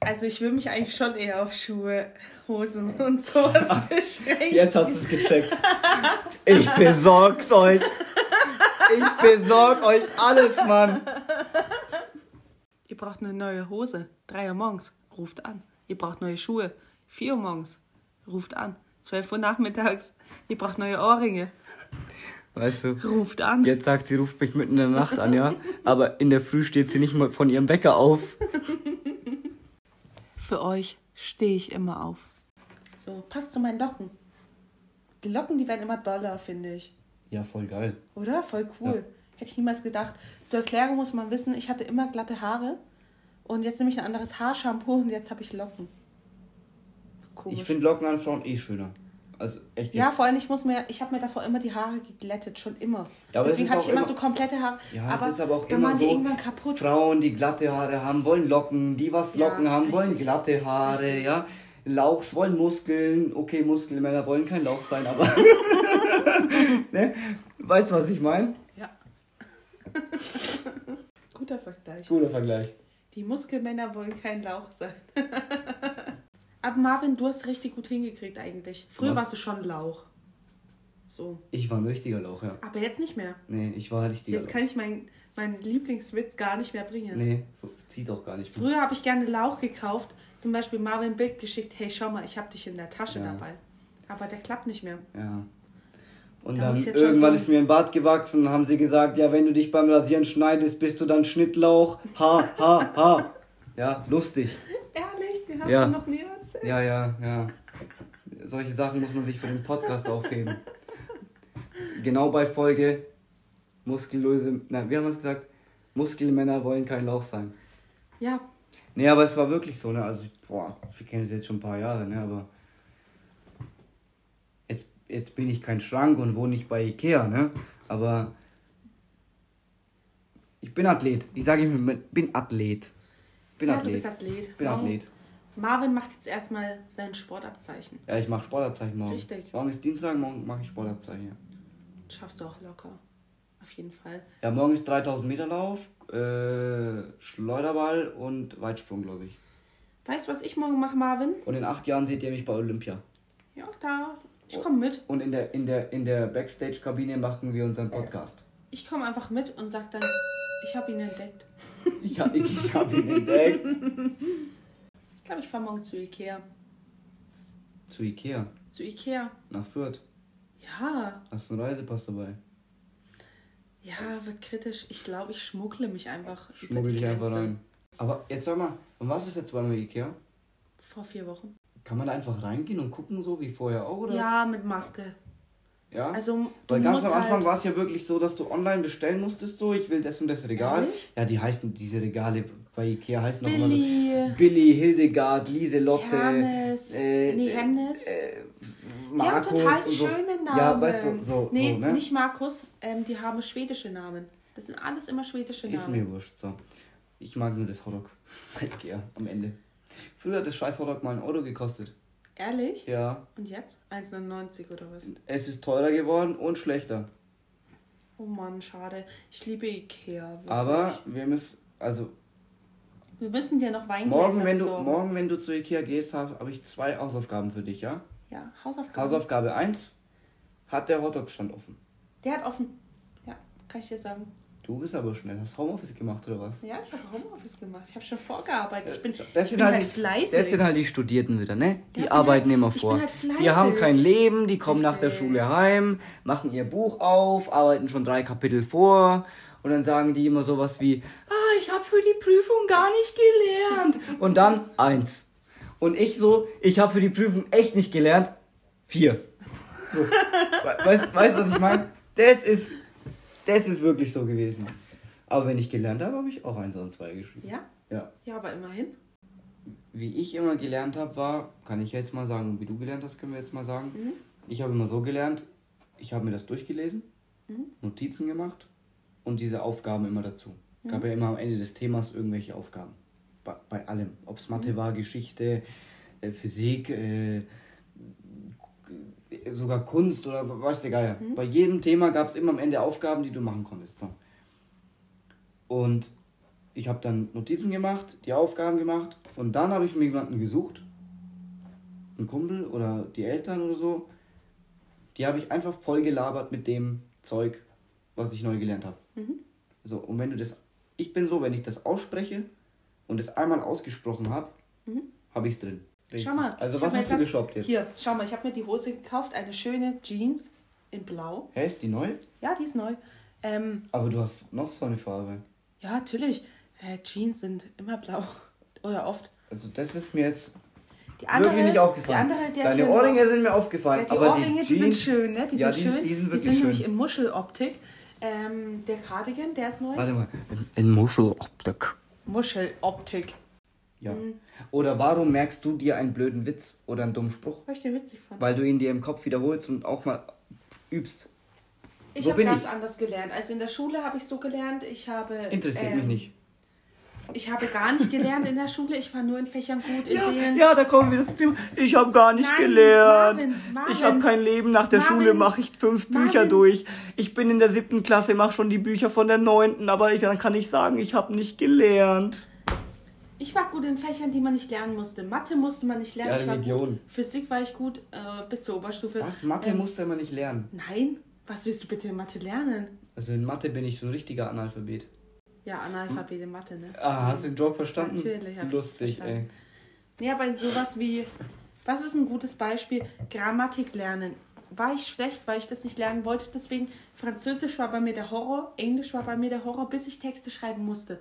Also ich will mich eigentlich schon eher auf Schuhe, Hosen und sowas <laughs> beschränken. Jetzt hast du es gecheckt. Ich besorg's euch. Ich besorg euch alles, Mann. Ihr braucht eine neue Hose. 3 Uhr morgens. Ruft an. Ihr braucht neue Schuhe. 4 Uhr morgens. Ruft an. 12 Uhr nachmittags. Ihr braucht neue Ohrringe. Weißt du, Ruft an. jetzt sagt sie, ruft mich mitten in der Nacht an, ja? Aber in der Früh steht sie nicht mal von ihrem Wecker auf. Für euch stehe ich immer auf. So, passt zu meinen Locken. Die Locken, die werden immer doller, finde ich. Ja, voll geil. Oder? Voll cool. Hätte ich niemals gedacht. Zur Erklärung muss man wissen, ich hatte immer glatte Haare. Und jetzt nehme ich ein anderes Haarshampoo und jetzt habe ich Locken. Komisch. Ich finde Locken an Frauen eh schöner. Also echt ja, vor allem, ich muss mir, ich habe mir davor immer die Haare geglättet, schon immer. Ja, aber es Deswegen hatte ich immer immer- so komplette Haare. Ja, es ist aber auch immer so, irgendwann kaputt. Frauen, die glatte Haare haben, wollen Locken. Die, was Ja, Locken haben, wollen richtig. glatte Haare, Richtig. ja. Lauchs wollen Muskeln. Okay, Muskelmänner wollen kein Lauch sein, aber... <laughs> <laughs> ne? Weißt du, was ich meine? Ja. <laughs> Guter Vergleich. Guter Vergleich. Die Muskelmänner wollen kein Lauch sein. <laughs> Aber Marvin, du hast richtig gut hingekriegt eigentlich. Früher Was? warst du schon Lauch. So. Ich war ein richtiger Lauch, ja. Aber jetzt nicht mehr. Nee, ich war ein richtiger Jetzt Lauch. kann ich meinen meinen Lieblingswitz gar nicht mehr bringen. Nee, zieht auch gar nicht mehr. Früher habe ich gerne Lauch gekauft. Zum Beispiel Marvin Bild geschickt, hey schau mal, ich habe dich in der Tasche Ja. dabei. Aber der klappt nicht mehr. Ja. Und Da dann irgendwann so- ist mir ein Bart gewachsen und haben sie gesagt, ja, wenn du dich beim Rasieren schneidest, bist du dann Schnittlauch. Ha, ha, ha. Ja, lustig. Ehrlich, den hast Ja. du noch nie erzählt. Ja, ja, ja. Solche Sachen muss man sich für den Podcast aufheben. Genau bei Folge Muskellöse, nein, wie haben wir es gesagt? Muskelmänner wollen kein Lauch sein. Ja, Nee, aber es war wirklich so, ne? Also, boah, wir kennen es jetzt schon ein paar Jahre, ne? Aber jetzt, bin ich kein Schrank und wohne nicht bei Ikea, ne? Aber ich bin Athlet. Ich sage immer, bin Athlet. Bin ja du Athlet. bist Athlet. bin Morgen- Athlet. Marvin macht jetzt erstmal sein Sportabzeichen. Ja, ich mache Sportabzeichen morgen. Richtig. Morgen ist Dienstag, morgen mache ich Sportabzeichen. Ja. Schaffst du auch locker. Auf jeden Fall. Ja, morgen ist 3000 Meter Lauf, äh, Schleuderball und Weitsprung, glaube ich. Weißt du, was ich morgen mache, Marvin? Und in acht Jahren seht ihr mich bei Olympia. Ja, da. Ich komme mit. Und in der, in der, in der Backstage-Kabine machen wir unseren Podcast. Ich komme einfach mit und sag dann, ich habe ihn entdeckt. <laughs> Ich habe ich, ich hab ihn entdeckt. Ich glaube, ich fahre morgen zu Ikea. Zu Ikea, Zu Ikea. nach Fürth. Ja, Hast du einen Reisepass dabei? ja, wird kritisch. Ich glaube, ich schmuggle mich einfach. die dich einfach rein. Aber jetzt sag mal, und was ist jetzt bei mir Ikea? Vor vier Wochen. Kann man da einfach reingehen und gucken, so wie vorher auch, oder? Ja, mit Maske. Ja? Also, Weil ganz am Anfang halt, war es ja wirklich so, dass du online bestellen musstest, so, ich will das und das Regal. Ehrlich? Ja, die heißen, diese Regale bei Ikea heißen auch immer so. Billy, Billy, Hildegard, Lieselotte, Hermes, äh, nee, Hemnes. äh, die haben Markus total so. schöne Namen. Ja, weißt du, so, nee, so, ne? nicht Markus, ähm, die haben schwedische Namen. Das sind alles immer schwedische Ist Namen. mir wurscht, so. Ich mag nur das Hotdog bei Ikea am Ende. Früher hat das scheiß Hotdog mal ein Euro gekostet. Ehrlich? Ja, Und jetzt? 1,99 oder was? es ist teurer geworden und schlechter. Oh Mann, schade. Ich liebe Ikea. Wirklich. Aber wir müssen, also Wir müssen dir noch Weingläser morgen wenn, du, besorgen. morgen, wenn du zu Ikea gehst, habe hab ich zwei Hausaufgaben für dich, ja? Ja, Hausaufgaben. Hausaufgabe 1, hat der Hotdog-Stand offen. Der hat offen. Ja, kann ich dir sagen. Du bist aber schnell. Hast Homeoffice gemacht oder was? Ja, ich habe Homeoffice gemacht. Ich habe schon vorgearbeitet. Ich bin, Das ich bin halt, halt fleißig. das sind halt die Studierten wieder, ne? Die Ja, arbeiten halt- immer ich vor. halt die haben kein Leben, die kommen nach der. Schule heim, machen ihr Buch auf, arbeiten schon drei Kapitel vor und dann sagen die immer sowas wie, ah, ich habe für die Prüfung gar nicht gelernt. <laughs> und dann eins. Und ich so, ich habe für die Prüfung echt nicht gelernt, vier. So. We- Weißt du, was ich meine? Das ist, das ist wirklich so gewesen. Aber wenn ich gelernt habe, habe ich auch eins und zwei geschrieben. Ja? Ja. Ja, aber immerhin. Wie ich immer gelernt habe, war, kann ich jetzt mal sagen, wie du gelernt hast, können wir jetzt mal sagen. Mhm. Ich habe immer so gelernt, ich habe mir das durchgelesen, Mhm. Notizen gemacht und diese Aufgaben immer dazu. gab ja immer am Ende des Themas irgendwelche Aufgaben. Bei, bei allem. Ob es Mathe war, Geschichte, äh, Physik, äh, sogar Kunst oder was der Geier. Bei jedem Thema gab es immer am Ende Aufgaben, die du machen konntest. So. Und ich habe dann Notizen gemacht, die Aufgaben gemacht und dann habe ich mir jemanden gesucht, einen Kumpel oder die Eltern oder so, die habe ich einfach voll gelabert mit dem Zeug, was ich neu gelernt habe. So, und wenn du das, ich bin so, wenn ich das ausspreche und es einmal ausgesprochen habe, habe ich es drin. Schau mal. Also ich was hast du geshoppt jetzt? Hier, schau mal, ich habe mir die Hose gekauft, eine schöne Jeans in Blau. Hä, ist die neu? Ja, die ist neu. Ähm, Aber du hast noch so eine Farbe. ja, natürlich. Äh, Jeans sind immer blau. <laughs> Oder oft. Also das ist mir jetzt Die andere, wirklich nicht aufgefallen. Die andere, die Deine hier Ohrringe noch- sind mir aufgefallen, Ja, die aber Ohrringe, die die, sind Jeans, schön, ne? Die Ja, sind die- schön. die sind die wirklich sind nämlich schön. in Muscheloptik. Ähm, der Cardigan, der ist neu. Warte mal, in Muscheloptik. Muscheloptik. Ja. Mhm. Oder warum merkst du dir einen blöden Witz oder einen dummen Spruch? Weil ich den witzig fand. Weil du ihn dir im Kopf wiederholst und auch mal übst. Ich habe ganz ich. anders gelernt. Also in der Schule habe ich so gelernt, ich habe. Interessiert ähm, mich nicht. Ich habe gar nicht gelernt in der Schule. Ich war nur in Fächern gut, in denen. Ja, da kommen wir das Thema. Ich habe gar nicht Nein, gelernt. Marvin, Marvin. ich habe kein Leben. Nach der Marvin, Schule mache ich fünf Bücher durch. Ich bin in der siebten Klasse, mache schon die Bücher von der neunten, aber ich, dann kann ich sagen, ich habe nicht gelernt. Ich war gut in Fächern, die man nicht lernen musste. Mathe musste man nicht lernen. Ja, ich war Religion. gut. Physik war ich gut äh, bis zur Oberstufe. Was? Mathe Ähm, musste man nicht lernen. Nein. Was willst du bitte in Mathe lernen? Also in Mathe bin ich so ein richtiger Analphabet. Ja, Analphabet in Mathe, ne? Ah, hast du den Joke verstanden? Natürlich hab Lustig, verstanden. Nee, aber in sowas wie, was ist ein gutes Beispiel? Grammatik lernen. War ich schlecht, weil ich das nicht lernen wollte. Deswegen, Französisch war bei mir der Horror, Englisch war bei mir der Horror, bis ich Texte schreiben musste.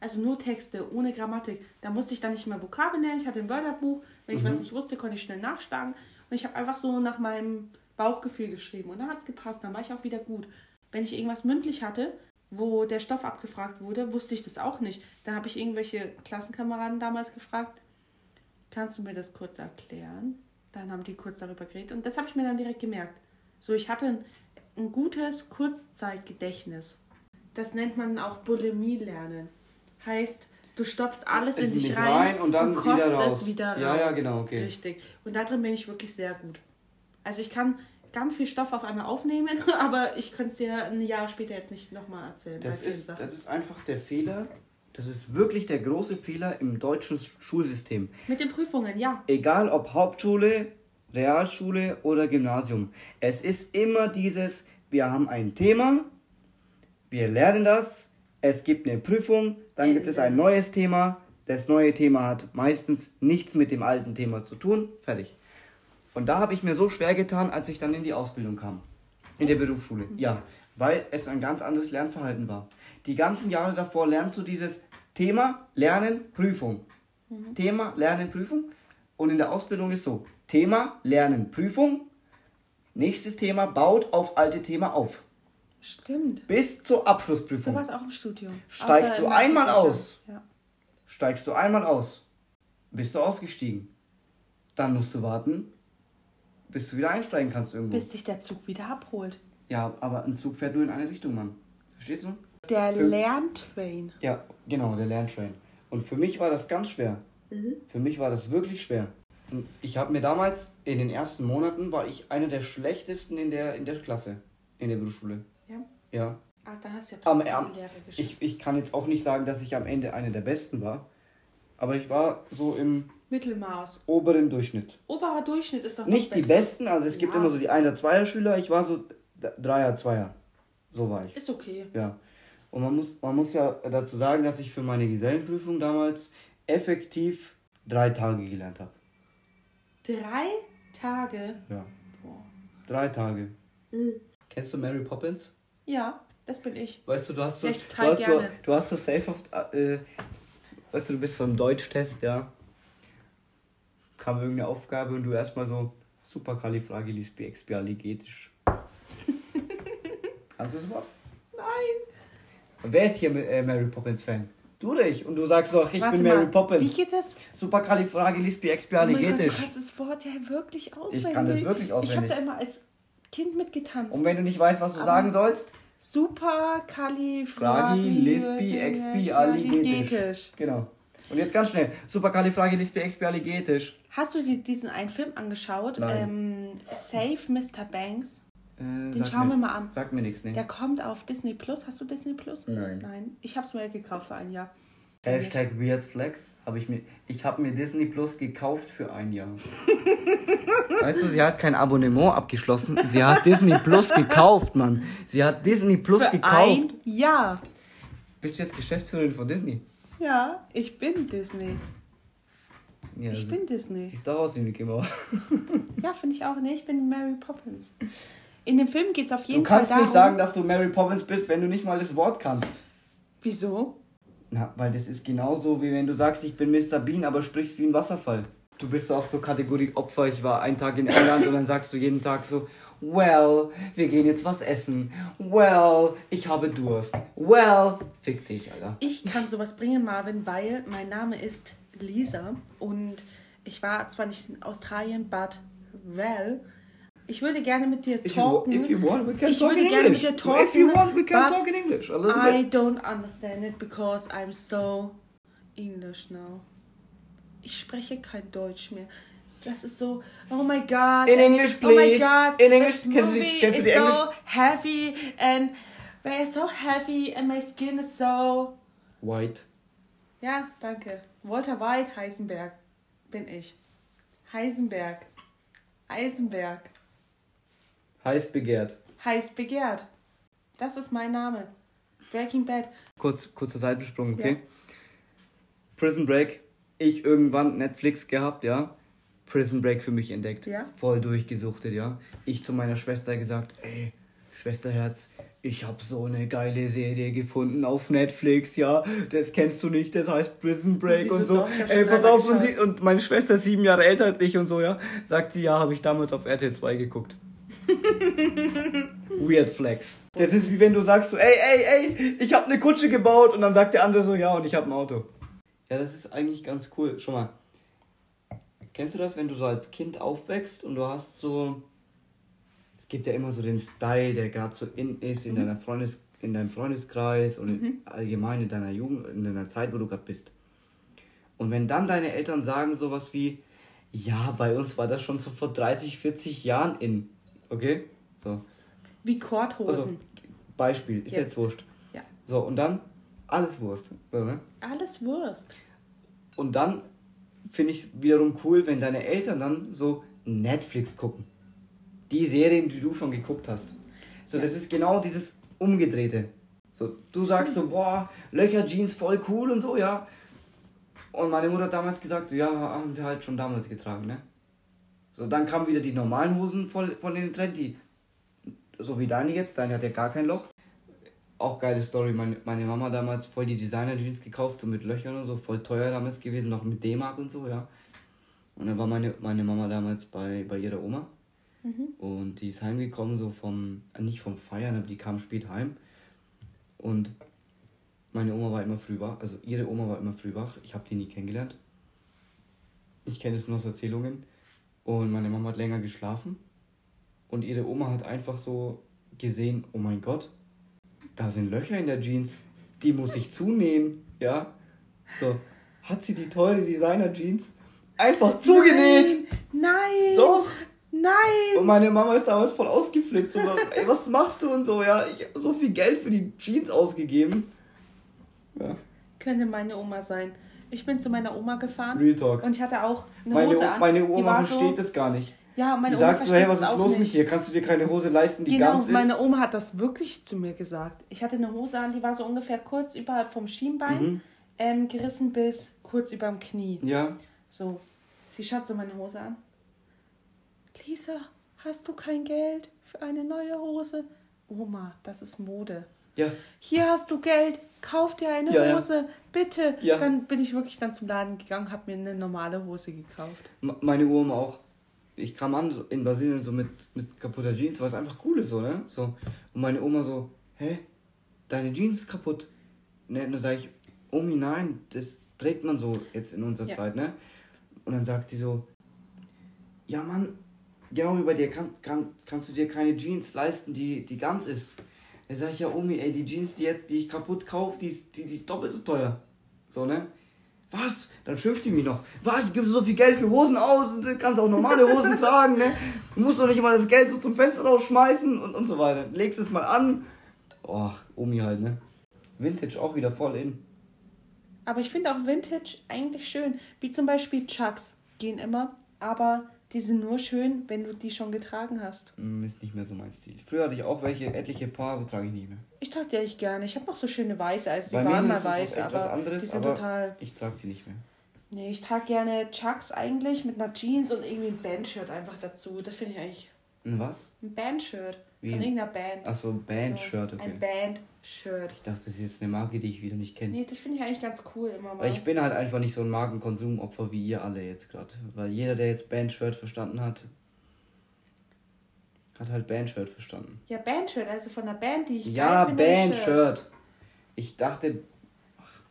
Also nur Texte, ohne Grammatik. Da musste ich dann nicht mehr Vokabeln lernen. Ich hatte ein Wörterbuch. Wenn ich was nicht wusste, konnte ich schnell nachschlagen. Und ich habe einfach so nach meinem Bauchgefühl geschrieben. Und dann hat es gepasst. Dann war ich auch wieder gut. Wenn ich irgendwas mündlich hatte, wo der Stoff abgefragt wurde, wusste ich das auch nicht. Dann habe ich irgendwelche Klassenkameraden damals gefragt, kannst du mir das kurz erklären? Dann haben die kurz darüber geredet und das habe ich mir dann direkt gemerkt. So, ich hatte ein, ein gutes Kurzzeitgedächtnis. Das nennt man auch Bulimie lernen. Heißt, du stopfst alles Es in dich rein, rein und dann kotzt wieder raus. es wieder raus. Ja, ja, genau, okay. Richtig. Und darin bin ich wirklich sehr gut. Also ich kann ganz viel Stoff auf einmal aufnehmen, <laughs> aber ich könnte es dir ein Jahr später jetzt nicht nochmal erzählen. Das ist, Sachen. das ist einfach der Fehler. Das ist wirklich der große Fehler im deutschen Schulsystem. Mit den Prüfungen, ja. Egal ob Hauptschule, Realschule oder Gymnasium. Es ist immer dieses, wir haben ein Thema, wir lernen das, es gibt eine Prüfung, dann gibt es ein neues Thema. Das neue Thema hat meistens nichts mit dem alten Thema zu tun. Fertig. Und da habe ich mir so schwer getan, als ich dann in die Ausbildung kam. In der Berufsschule. Ja, weil es ein ganz anderes Lernverhalten war. Die ganzen Jahre davor lernst du dieses Thema, Lernen, Prüfung. Thema, Lernen, Prüfung. Und in der Ausbildung ist so: Thema, Lernen, Prüfung. Nächstes Thema baut auf alte Thema auf. Stimmt. Bis zur So Abschlussprüfung. war es auch im Studium. Steigst Außer du einmal aus? Ja. Steigst du einmal aus, bist du ausgestiegen. Dann musst du warten, bis du wieder einsteigen kannst irgendwo. Bis dich der Zug wieder abholt. ja, aber ein Zug fährt nur in eine Richtung, Mann. Verstehst du? Der Für- Lerntrain. Ja, genau, der Lerntrain. Und für mich war das ganz schwer. Für mich war das wirklich schwer. Und ich habe mir damals, in den ersten Monaten, war ich einer der schlechtesten in der, in der Klasse, in der Berufsschule. Ja. Ah, da hast du ja Am, trotzdem am, die Lehre geschafft. ich, ich kann jetzt auch nicht sagen, dass ich am Ende einer der Besten war. Aber ich war so im Mittelmaß. oberen Durchschnitt. Oberer Durchschnitt ist doch noch Nicht die besten, also es gibt Ja. immer so die 1er, 2er Schüler, ich war so Dreier, Zweier. So war ich. Ist okay. Ja. Und man muss, man muss ja dazu sagen, dass ich für meine Gesellenprüfung damals effektiv drei Tage gelernt habe. Drei Tage. Ja. Boah. Drei Tage. Kennst du Mary Poppins? Ja, das bin ich. Weißt du, du hast so, Ja, du ich total hast, gerne. Du, du hast so safe oft, äh, weißt du, du bist so im Deutschtest, ja. Kam irgendeine Aufgabe und du erstmal so supercalifragilisticexpialigetisch. Kannst du das überhaupt? Nein. Und wer ist hier äh, Mary Poppins Fan? Du oder ich? Und du sagst doch, ich Warte bin Mary mal. Poppins. Wie geht das? Oh mein Gott, du kannst das Wort ja wirklich auswendig. kann das wirklich Ich habe auswendig. da immer als Kind mitgetanzt. und wenn du nicht weißt, was du Aber- sagen sollst, Super Fragi, Lispi, Expi, Alligetisch. Genau. Und jetzt ganz schnell. Supercalifragilisticexpialigetisch. Hast du dir diesen einen Film angeschaut? Ähm, Save Mr. Banks. Äh, Den schauen mir- wir mal an. Sagt mir nichts, ne? Der kommt auf Disney Plus. Hast du Disney Plus? Nein. Nein. Ich habe es mir gekauft für ein Jahr. Hashtag WeirdFlex. Hab ich mir, ich habe mir Disney Plus gekauft für ein Jahr. <laughs> weißt du, sie hat kein Abonnement abgeschlossen. Sie hat Disney Plus gekauft, Mann. Sie hat Disney Plus Für gekauft. ein Jahr. Bist du jetzt Geschäftsführerin von Disney? Ja, ich bin Disney. Ja, Ich du bin Disney. Siehst doch aus wie Mickey Mouse. <laughs> Ja, finde ich auch. Nee, ich bin Mary Poppins. In dem Film geht es auf jeden Du kannst Fall darum. nicht sagen, dass du Mary Poppins bist, wenn du nicht mal das Wort kannst. Wieso? Na, weil das ist genauso wie wenn du sagst, ich bin Mr. Bean, aber sprichst wie ein Wasserfall. Du bist auch so Kategorie Opfer. Ich war einen Tag in England und dann sagst du jeden Tag so, well, wir gehen jetzt was essen. Well, ich habe Durst. Well, fick dich, Alter. Ich kann sowas bringen, Marvin, weil mein Name ist Lisa und ich war zwar nicht in Australien, but well. Ich würde gerne mit dir If you, talken. if you want, we can Ich talk würde in gerne English. mit dir talken, if you want, we can talk in English. A little I bit. don't understand it because I'm so English now. Ich spreche kein Deutsch mehr. Das ist so, oh my god. In English, Oh my please. god. In English, kennst du kennst du is die so heavy and they're so heavy and my skin is so. White. Ja, danke. Walter White, Heisenberg. Bin ich. Heisenberg. Eisenberg. Heiß begehrt. Heiß begehrt. Das ist mein Name. Breaking Bad. Kurz, kurzer Seitensprung, okay? Ja. Prison Break. Ich irgendwann Netflix gehabt, ja. Prison Break für mich entdeckt. Ja. Voll durchgesuchtet, ja. Ich zu meiner Schwester gesagt, ey, Schwesterherz, ich habe so eine geile Serie gefunden auf Netflix, ja. Das kennst du nicht, das heißt Prison Break und so, doch, hab ey, pass auf, und, sie, und meine Schwester ist sieben Jahre älter als ich und so, ja. Sagt sie, ja, habe ich damals auf RTL 2 geguckt. <laughs> Weird Flex. Das ist wie wenn du sagst so, ey, ey, ey, ich habe eine Kutsche gebaut und dann sagt der andere so, ja, und ich habe ein Auto. Ja, das ist eigentlich ganz cool. Schon mal. Kennst du das, wenn du so als Kind aufwächst und du hast so es gibt ja immer so den Style, der gerade so in ist in deiner Freundes in deinem Freundeskreis und in- allgemein in deiner Jugend, in deiner Zeit, wo du gerade bist. Und wenn dann deine Eltern sagen sowas wie, ja, bei uns war das schon so vor 30, 40 Jahren in, okay? So. Wie Korthosen. Also, Beispiel, ist jetzt, Jetzt. wurscht. Ja. So, und dann alles Wurst. So, ne? Alles Wurst. Und dann finde ich es wiederum cool, wenn deine Eltern dann so Netflix gucken. Die Serien, die du schon geguckt hast. So, das ist genau dieses Umgedrehte. So, du sagst so, boah, Löcher Jeans voll cool und so, ja. Und meine Mutter hat damals gesagt, so, ja, haben wir halt schon damals getragen, ne? So, dann kamen wieder die normalen Hosen voll von den Trend, die, so wie deine jetzt, deine hat ja gar kein Loch. Auch geile Story, meine, meine Mama damals voll die Designer-Jeans gekauft, so mit Löchern und so, voll teuer damals gewesen, noch mit D-Mark und so, ja. Und dann war meine, meine Mama damals bei, bei ihrer Oma. Und die ist heimgekommen, so vom, äh, nicht vom Feiern, aber die kam spät heim. Und meine Oma war immer früh wach, also ihre Oma war immer früh wach. Ich habe die nie kennengelernt. Ich kenne es nur aus Erzählungen. Und meine Mama hat länger geschlafen. Und ihre Oma hat einfach so gesehen, oh mein Gott, da sind Löcher in der Jeans. Die muss ich zunähen, ja. So, hat sie die teure Designer-Jeans einfach zugenäht. Nein! Nein! Doch. Nein! Und meine Mama ist damals voll ausgeflippt. So, <laughs> ey, was machst du und so, ja? Ich hab so viel Geld für die Jeans ausgegeben. Ja, Könnte meine Oma sein. Ich bin zu meiner Oma gefahren Real Talk. und ich hatte auch eine Meine, Hose O- an. meine Oma versteht so, das gar nicht. Ja, meine Die Oma sagt so, hey, was ist los nicht. mit dir? Kannst du dir keine Hose leisten, die Genau, ganz ist? meine Oma hat das wirklich zu mir gesagt. Ich hatte eine Hose an, die war so ungefähr kurz überhalb vom Schienbein, Mhm. ähm, gerissen bis kurz überm Knie. Ja, So, sie schaut so meine Hose an. Lisa, hast du kein Geld für eine neue Hose? Oma, das ist Mode. Ja. Hier hast du Geld, kauf dir eine Ja, ja. Hose, bitte. Ja. Dann bin ich wirklich dann zum Laden gegangen, habe mir eine normale Hose gekauft. M- Meine Oma auch. Ich kam an in Brasilien so mit, mit kaputter Jeans, weil es einfach cool ist, so, ne? So. Und meine Oma so, hä? Deine Jeans ist kaputt. Ne, und dann sage ich, Omi, nein, das trägt man so jetzt in unserer Ja. Zeit, ne? Und dann sagt sie so, ja Mann, genau wie bei dir kann, kann, kannst du dir keine Jeans leisten, die, die ganz ist. Da sag ich ja, Omi, ey, die Jeans, die jetzt, die ich kaputt kaufe, die ist, die, die ist doppelt so teuer. So, ne? Was? Dann schimpft die mich noch. Was? Gibst du so viel Geld für Hosen aus und kannst auch normale Hosen <laughs> tragen, ne? Du musst doch nicht mal das Geld so zum Fenster rausschmeißen und, und so weiter. Legst es mal an. Och, Omi halt, ne? Vintage auch wieder voll in. Aber ich finde auch Vintage eigentlich schön. Wie zum Beispiel Chucks gehen immer, aber die sind nur schön, wenn du die schon getragen hast. Hm, Ist nicht mehr so mein Stil. Früher hatte ich auch welche, etliche Paar, aber trage ich nicht mehr. Ich trage die eigentlich gerne. Ich habe noch so schöne weiße, also die Bei waren mal weiß, aber anderes, die sind aber total. Ich trage sie nicht mehr. Nee, ich trage gerne Chucks eigentlich mit einer Jeans und irgendwie ein Bandshirt einfach dazu. Das finde ich eigentlich Ein was? ein Bandshirt Wie? von irgendeiner Band. Achso, Band-Shirt, So, okay. Ein Bandshirt. Ich dachte, das ist jetzt eine Marke, die ich wieder nicht kenne. Nee, das finde ich eigentlich ganz cool immer mal. Weil ich bin halt einfach nicht so ein Markenkonsumopfer wie ihr alle jetzt gerade. Weil jeder, der jetzt Band-Shirt verstanden hat, hat halt Band-Shirt verstanden. ja, Bandshirt, also von einer Band, die ich Ja. Band-Shirt. Ich dachte,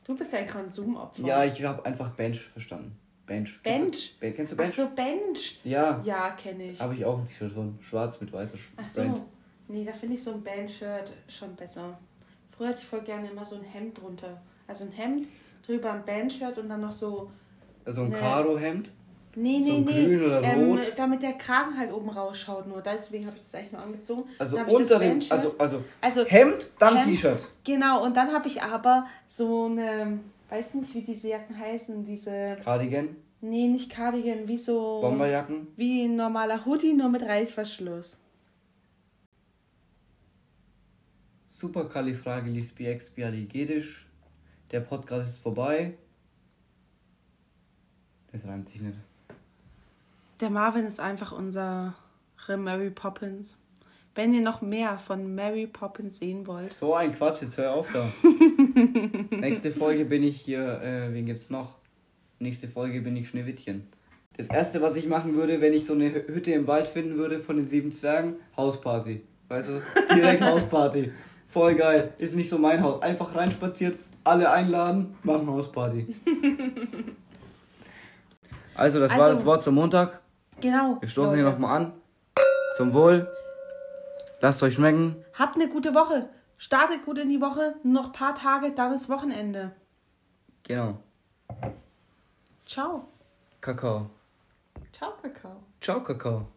Du bist ein Konsumopfer. ja, ich habe einfach Bench verstanden. Bench. Bench? Kennst du, kennst du Ach Bench? so, Bench. Ja, Ja, kenne ich. habe ich auch ein T-Shirt von. Schwarz mit weißer Sch- Ach so. Brand. Nee, da finde ich so ein Bandshirt schon besser. Früher hatte ich voll gerne immer so ein Hemd drunter. Also ein Hemd, drüber ein Bandshirt und dann noch so. Also ein Nee. Karo-Hemd. Nee, So nee, nee. grün oder ähm, rot? damit der Kragen halt oben rausschaut nur. Deswegen habe ich das eigentlich nur angezogen. Also unter dem. Also, also Also Hemd, dann. T-Shirt. Genau, und dann habe ich aber so eine, weiß nicht, wie diese Jacken heißen, diese, Cardigan, nee, nicht Cardigan, wie so, Bomberjacken. wie ein normaler Hoodie, nur mit Reißverschluss. Superkalifragilistikexpialigetisch. Der Podcast ist vorbei. Das reimt sich nicht. Der Marvin ist einfach unsere Mary Poppins. Wenn ihr noch mehr von Mary Poppins sehen wollt, So ein Quatsch, jetzt hör auf da. <laughs> Nächste Folge bin ich hier, äh, wen gibt's noch? Nächste Folge bin ich Schneewittchen. Das erste, was ich machen würde, wenn ich so eine Hü- Hütte im Wald finden würde von den sieben Zwergen, Hausparty. Weißt du, direkt <laughs> Hausparty. Voll geil. Ist nicht so mein Haus. Einfach reinspaziert, alle einladen, machen Hausparty. <laughs> Also, das war Also- das Wort zum Montag. genau. Wir stoßen Leute, hier nochmal an. Zum Wohl. Lasst euch schmecken. Habt eine gute Woche. Startet gut in die Woche. Nur noch ein paar Tage, dann ist Wochenende. Genau. Ciao. Kakao. Ciao, Kakao. Ciao, Kakao.